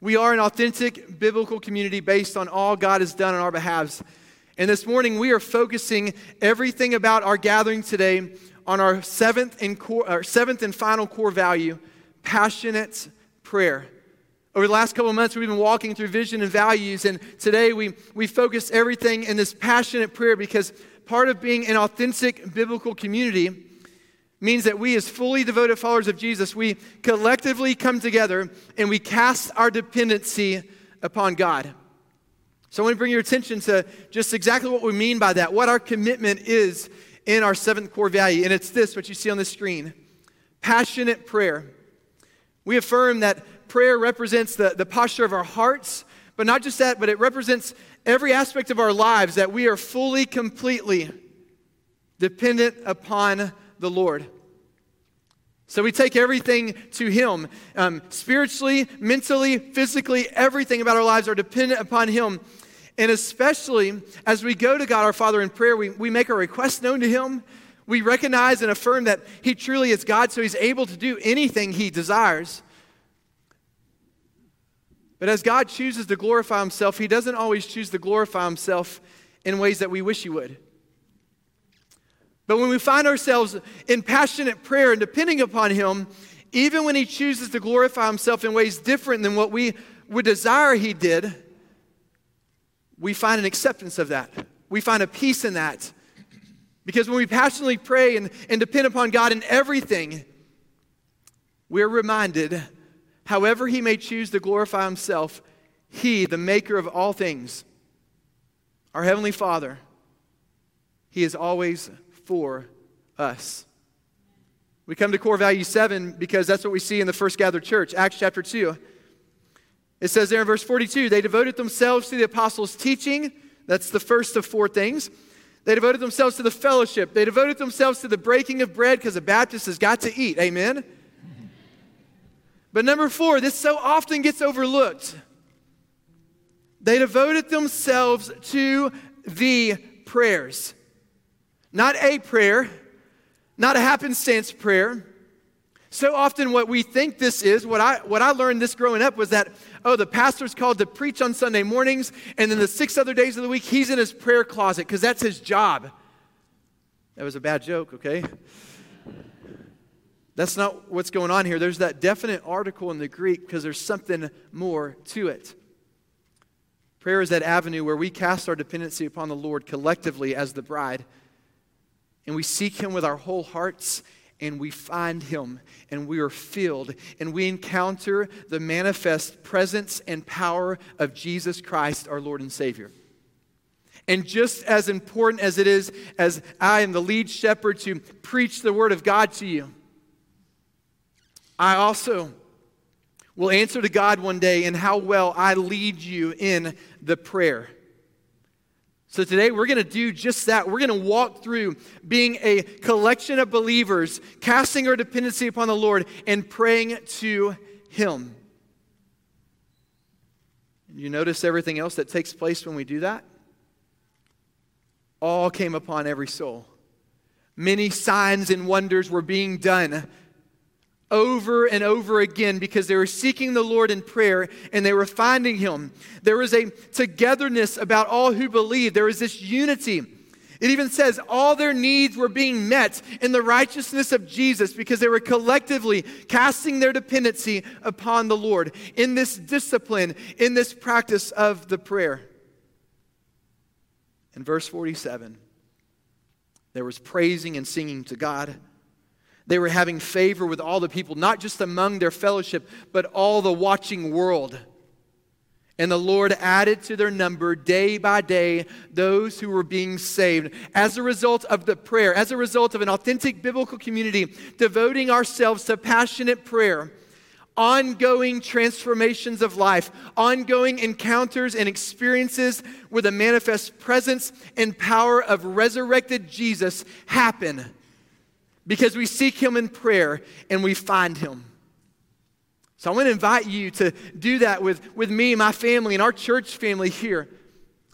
We are an authentic biblical community based on all God has done on our behalves. And this morning, we are focusing everything about our gathering today on our seventh and, core, our seventh and final core value passionate prayer. Over the last couple of months, we've been walking through vision and values, and today we, we focus everything in this passionate prayer because part of being an authentic biblical community means that we, as fully devoted followers of Jesus, we collectively come together and we cast our dependency upon God. So I want to bring your attention to just exactly what we mean by that, what our commitment is in our seventh core value. And it's this, what you see on the screen passionate prayer. We affirm that prayer represents the, the posture of our hearts, but not just that, but it represents every aspect of our lives that we are fully, completely dependent upon the Lord. So we take everything to Him. Um, spiritually, mentally, physically, everything about our lives are dependent upon Him. And especially as we go to God our Father in prayer, we, we make our requests known to Him. We recognize and affirm that He truly is God, so He's able to do anything He desires. But as God chooses to glorify Himself, He doesn't always choose to glorify Himself in ways that we wish He would. But when we find ourselves in passionate prayer and depending upon Him, even when He chooses to glorify Himself in ways different than what we would desire He did, we find an acceptance of that. We find a peace in that. Because when we passionately pray and, and depend upon God in everything, we're reminded, however He may choose to glorify Himself, He, the maker of all things, our Heavenly Father, He is always for us. We come to core value seven because that's what we see in the first gathered church, Acts chapter 2. It says there in verse 42 they devoted themselves to the apostles' teaching. That's the first of four things. They devoted themselves to the fellowship. They devoted themselves to the breaking of bread because a Baptist has got to eat. Amen? But number four, this so often gets overlooked. They devoted themselves to the prayers. Not a prayer, not a happenstance prayer. So often, what we think this is, what I, what I learned this growing up was that, oh, the pastor's called to preach on Sunday mornings, and then the six other days of the week, he's in his prayer closet because that's his job. That was a bad joke, okay? That's not what's going on here. There's that definite article in the Greek because there's something more to it. Prayer is that avenue where we cast our dependency upon the Lord collectively as the bride and we seek Him with our whole hearts, and we find Him, and we are filled, and we encounter the manifest presence and power of Jesus Christ, our Lord and Savior. And just as important as it is, as I am the lead shepherd to preach the Word of God to you, I also will answer to God one day in how well I lead you in the prayer. So today we're going to do just that. We're going to walk through being a collection of believers, casting our dependency upon the Lord and praying to Him. You notice everything else that takes place when we do that? All came upon every soul. Many signs and wonders were being done over and over again because they were seeking the Lord in prayer and they were finding Him. There was a togetherness about all who believed, there was this unity. It even says all their needs were being met in the righteousness of Jesus because they were collectively casting their dependency upon the Lord in this discipline, in this practice of the prayer. In verse 47, there was praising and singing to God. They were having favor with all the people, not just among their fellowship, but all the watching world. And the Lord added to their number day by day those who were being saved. As a result of the prayer, as a result of an authentic biblical community, devoting ourselves to passionate prayer, ongoing transformations of life, ongoing encounters and experiences where the manifest presence and power of resurrected Jesus happen because we seek Him in prayer and we find Him. So I want to invite you to do that with, with me, my family, and our church family here.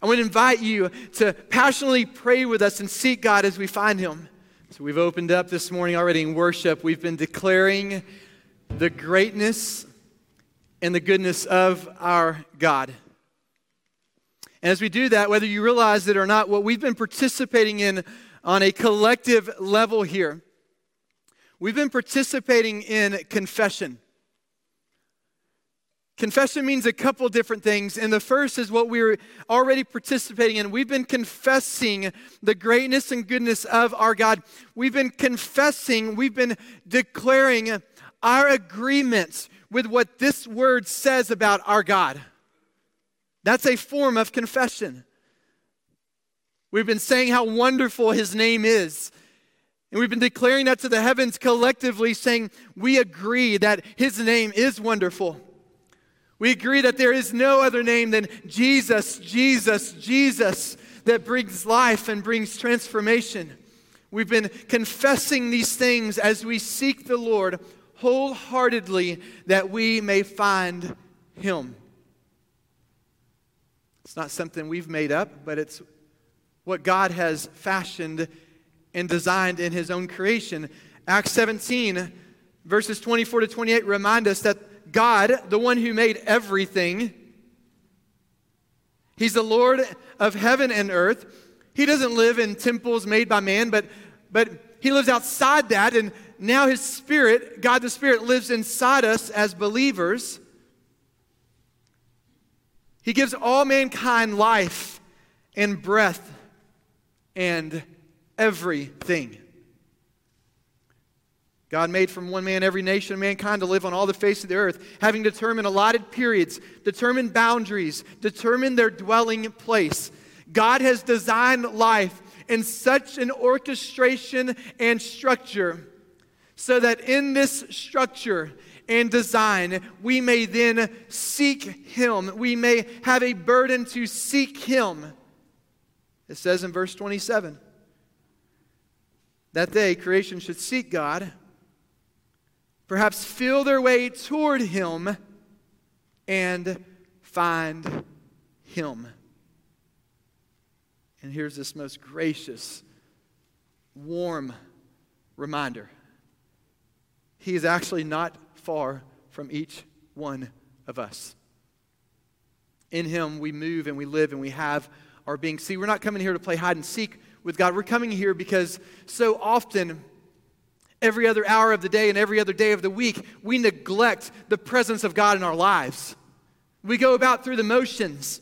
I want to invite you to passionately pray with us and seek God as we find Him. So we've opened up this morning already in worship. We've been declaring the greatness and the goodness of our God. And as we do that, whether you realize it or not, what we've been participating in on a collective level here, we've been participating in confession. Confession means a couple different things. And the first is what we're already participating in. We've been confessing the greatness and goodness of our God. We've been confessing, we've been declaring our agreements with what this word says about our God. That's a form of confession. We've been saying how wonderful his name is. And we've been declaring that to the heavens collectively, saying we agree that his name is wonderful. We agree that there is no other name than Jesus, Jesus, Jesus that brings life and brings transformation. We've been confessing these things as we seek the Lord wholeheartedly that we may find Him. It's not something we've made up, but it's what God has fashioned and designed in His own creation. Acts 17, verses 24 to 28 remind us that God, the one who made everything, He's the Lord of heaven and earth. He doesn't live in temples made by man, but, but He lives outside that. And now His Spirit, God the Spirit, lives inside us as believers. He gives all mankind life and breath and everything. God made from one man every nation of mankind to live on all the face of the earth, having determined allotted periods, determined boundaries, determined their dwelling place. God has designed life in such an orchestration and structure so that in this structure and design, we may then seek Him. We may have a burden to seek Him. It says in verse 27 that they, creation, should seek God perhaps feel their way toward Him and find Him. And here's this most gracious, warm reminder He is actually not far from each one of us. In Him, we move and we live and we have our being. See, we're not coming here to play hide and seek with God. We're coming here because so often, every other hour of the day and every other day of the week, we neglect the presence of God in our lives. We go about through the motions.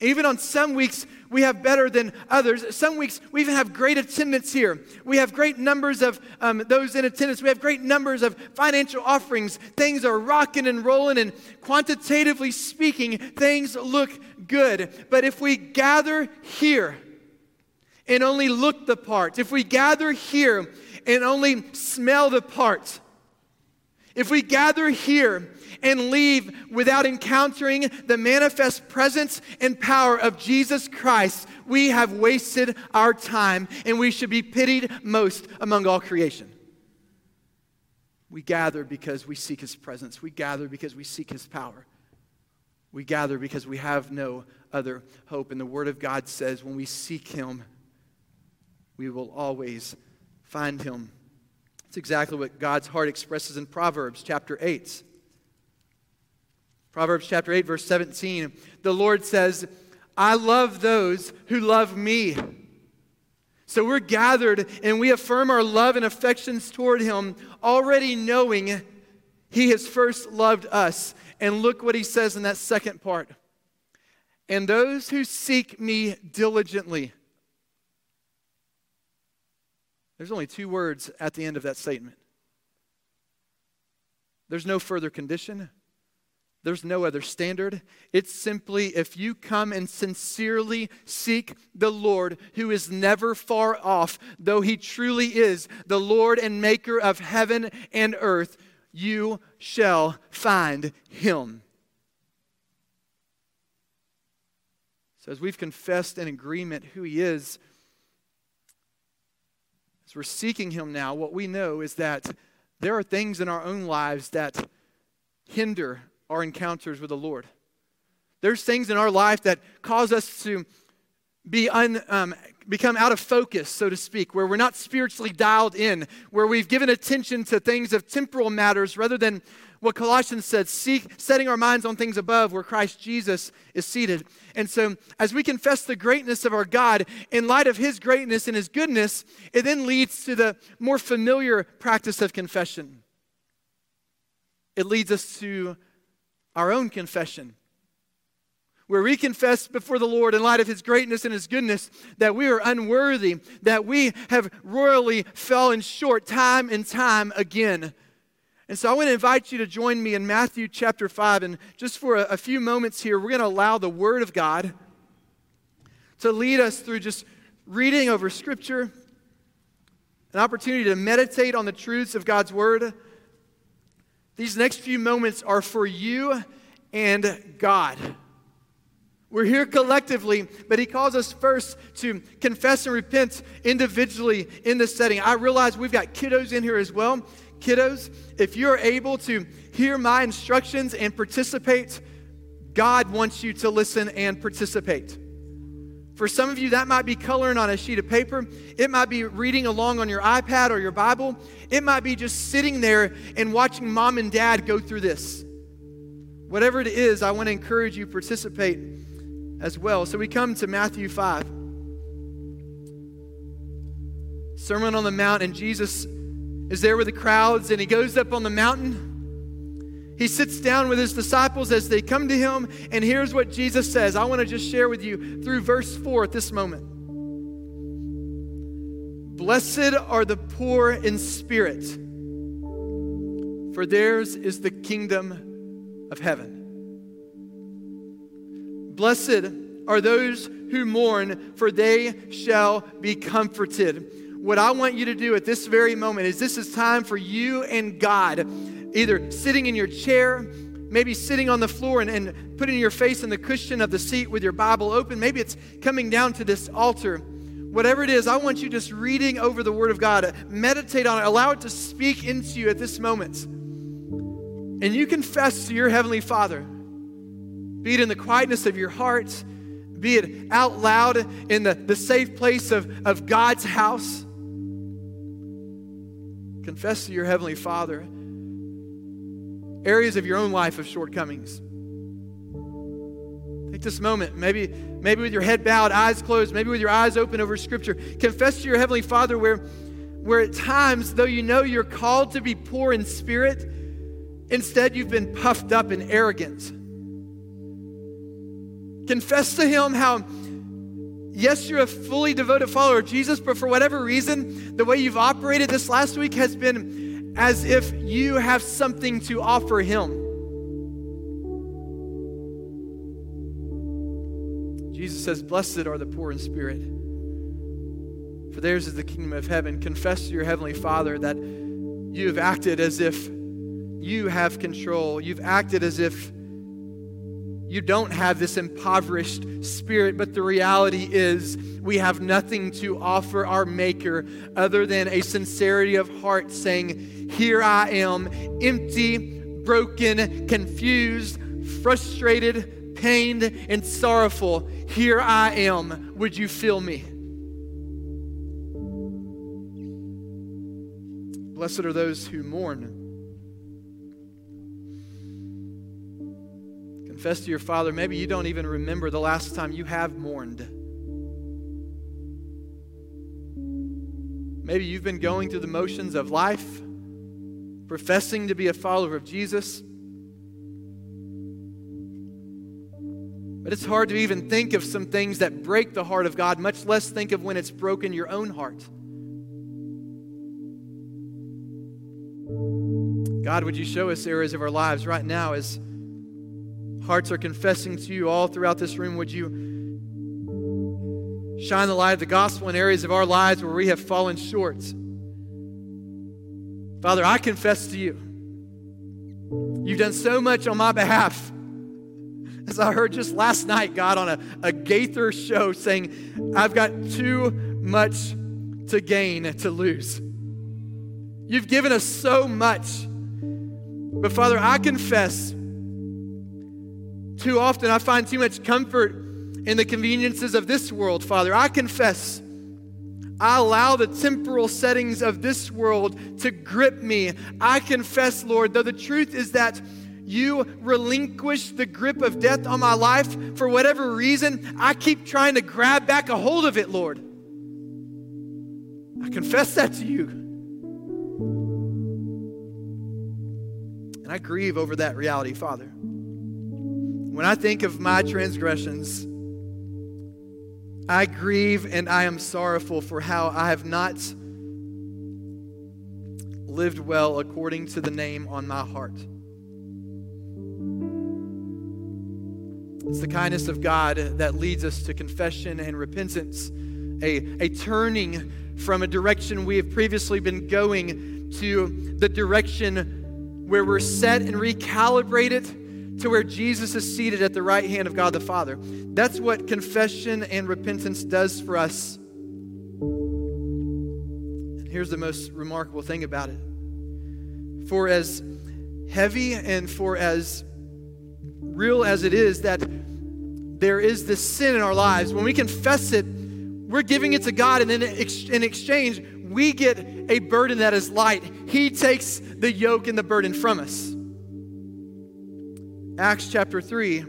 Even on some weeks, we have better than others. Some weeks, we even have great attendance here. We have great numbers of um, those in attendance. We have great numbers of financial offerings. Things are rocking and rolling, and quantitatively speaking, things look good. But if we gather here and only look the part, if we gather here and only smell the part. If we gather here and leave without encountering the manifest presence and power of Jesus Christ, we have wasted our time and we should be pitied most among all creation. We gather because we seek his presence. We gather because we seek his power. We gather because we have no other hope. And the Word of God says when we seek him, we will always find him. It's exactly what God's heart expresses in Proverbs chapter 8. Proverbs chapter 8, verse 17. The Lord says, I love those who love me. So we're gathered and we affirm our love and affections toward Him, already knowing He has first loved us. And look what He says in that second part. And those who seek me diligently. There's only two words at the end of that statement. There's no further condition. There's no other standard. It's simply if you come and sincerely seek the Lord, who is never far off, though he truly is the Lord and maker of heaven and earth, you shall find him. So, as we've confessed in agreement who he is, as we're seeking Him now, what we know is that there are things in our own lives that hinder our encounters with the Lord. There's things in our life that cause us to be un, um, become out of focus, so to speak, where we're not spiritually dialed in, where we've given attention to things of temporal matters rather than what Colossians said, seek, setting our minds on things above where Christ Jesus is seated. And so, as we confess the greatness of our God in light of his greatness and his goodness, it then leads to the more familiar practice of confession. It leads us to our own confession, where we confess before the Lord in light of his greatness and his goodness that we are unworthy, that we have royally fallen short time and time again. And so I want to invite you to join me in Matthew chapter 5. And just for a, a few moments here, we're going to allow the Word of God to lead us through just reading over Scripture, an opportunity to meditate on the truths of God's Word. These next few moments are for you and God. We're here collectively, but he calls us first to confess and repent individually in this setting. I realize we've got kiddos in here as well. Kiddos, if you're able to hear my instructions and participate, God wants you to listen and participate. For some of you, that might be coloring on a sheet of paper. It might be reading along on your iPad or your Bible. It might be just sitting there and watching mom and dad go through this. Whatever it is, I want to encourage you to participate as well. So we come to Matthew 5. Sermon on the Mount, and Jesus is there with the crowds, and he goes up on the mountain. He sits down with his disciples as they come to him, and here's what Jesus says. I want to just share with you through verse 4 at this moment. Blessed are the poor in spirit, for theirs is the kingdom of heaven. Blessed are those who mourn, for they shall be comforted what I want you to do at this very moment is this is time for you and God, either sitting in your chair, maybe sitting on the floor and, and putting your face in the cushion of the seat with your Bible open. Maybe it's coming down to this altar. Whatever it is, I want you just reading over the Word of God. Meditate on it. Allow it to speak into you at this moment. And you confess to your Heavenly Father, be it in the quietness of your heart, be it out loud in the, the safe place of, of God's house. Confess to your Heavenly Father areas of your own life of shortcomings. Take this moment, maybe, maybe with your head bowed, eyes closed, maybe with your eyes open over Scripture. Confess to your Heavenly Father where, where at times, though you know you're called to be poor in spirit, instead you've been puffed up in arrogance. Confess to Him how Yes, you're a fully devoted follower of Jesus, but for whatever reason, the way you've operated this last week has been as if you have something to offer Him. Jesus says, Blessed are the poor in spirit, for theirs is the kingdom of heaven. Confess to your heavenly Father that you have acted as if you have control. You've acted as if you don't have this impoverished spirit, but the reality is we have nothing to offer our Maker other than a sincerity of heart saying, Here I am, empty, broken, confused, frustrated, pained, and sorrowful. Here I am. Would you fill me? Blessed are those who mourn Confess to your father, maybe you don't even remember the last time you have mourned. Maybe you've been going through the motions of life, professing to be a follower of Jesus. But it's hard to even think of some things that break the heart of God, much less think of when it's broken your own heart. God, would you show us areas of our lives right now as hearts are confessing to you all throughout this room, would you shine the light of the gospel in areas of our lives where we have fallen short? Father, I confess to you, you've done so much on my behalf. As I heard just last night, God, on a, a Gaither show saying, I've got too much to gain to lose. You've given us so much. But Father, I confess too often, I find too much comfort in the conveniences of this world, Father. I confess I allow the temporal settings of this world to grip me. I confess, Lord, though the truth is that you relinquish the grip of death on my life for whatever reason, I keep trying to grab back a hold of it, Lord. I confess that to you. And I grieve over that reality, Father. When I think of my transgressions, I grieve and I am sorrowful for how I have not lived well according to the name on my heart. It's the kindness of God that leads us to confession and repentance, a, a turning from a direction we have previously been going to the direction where we're set and recalibrated to where Jesus is seated at the right hand of God the Father. That's what confession and repentance does for us. And here's the most remarkable thing about it. For as heavy and for as real as it is that there is this sin in our lives, when we confess it, we're giving it to God, and then in exchange, we get a burden that is light. He takes the yoke and the burden from us. Acts chapter 3,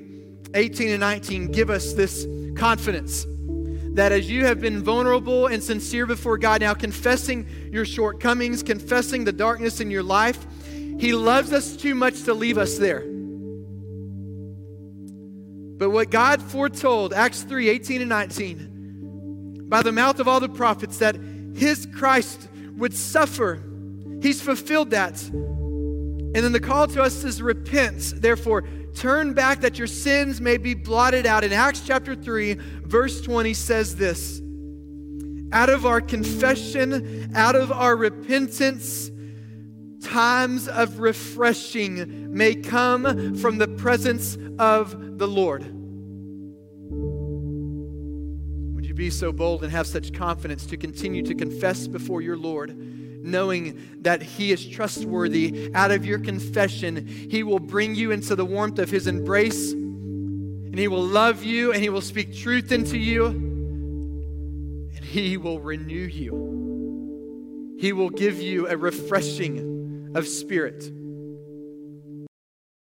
18 and 19 give us this confidence that as you have been vulnerable and sincere before God, now confessing your shortcomings, confessing the darkness in your life, He loves us too much to leave us there. But what God foretold, Acts 3 18 and 19, by the mouth of all the prophets, that his Christ would suffer, he's fulfilled that. And then the call to us is repent. Therefore, turn back that your sins may be blotted out. In Acts chapter 3, verse 20 says this Out of our confession, out of our repentance, times of refreshing may come from the presence of the Lord. Would you be so bold and have such confidence to continue to confess before your Lord, knowing that He is trustworthy? Out of your confession, He will bring you into the warmth of His embrace, and He will love you, and He will speak truth into you, and He will renew you. He will give you a refreshing of spirit.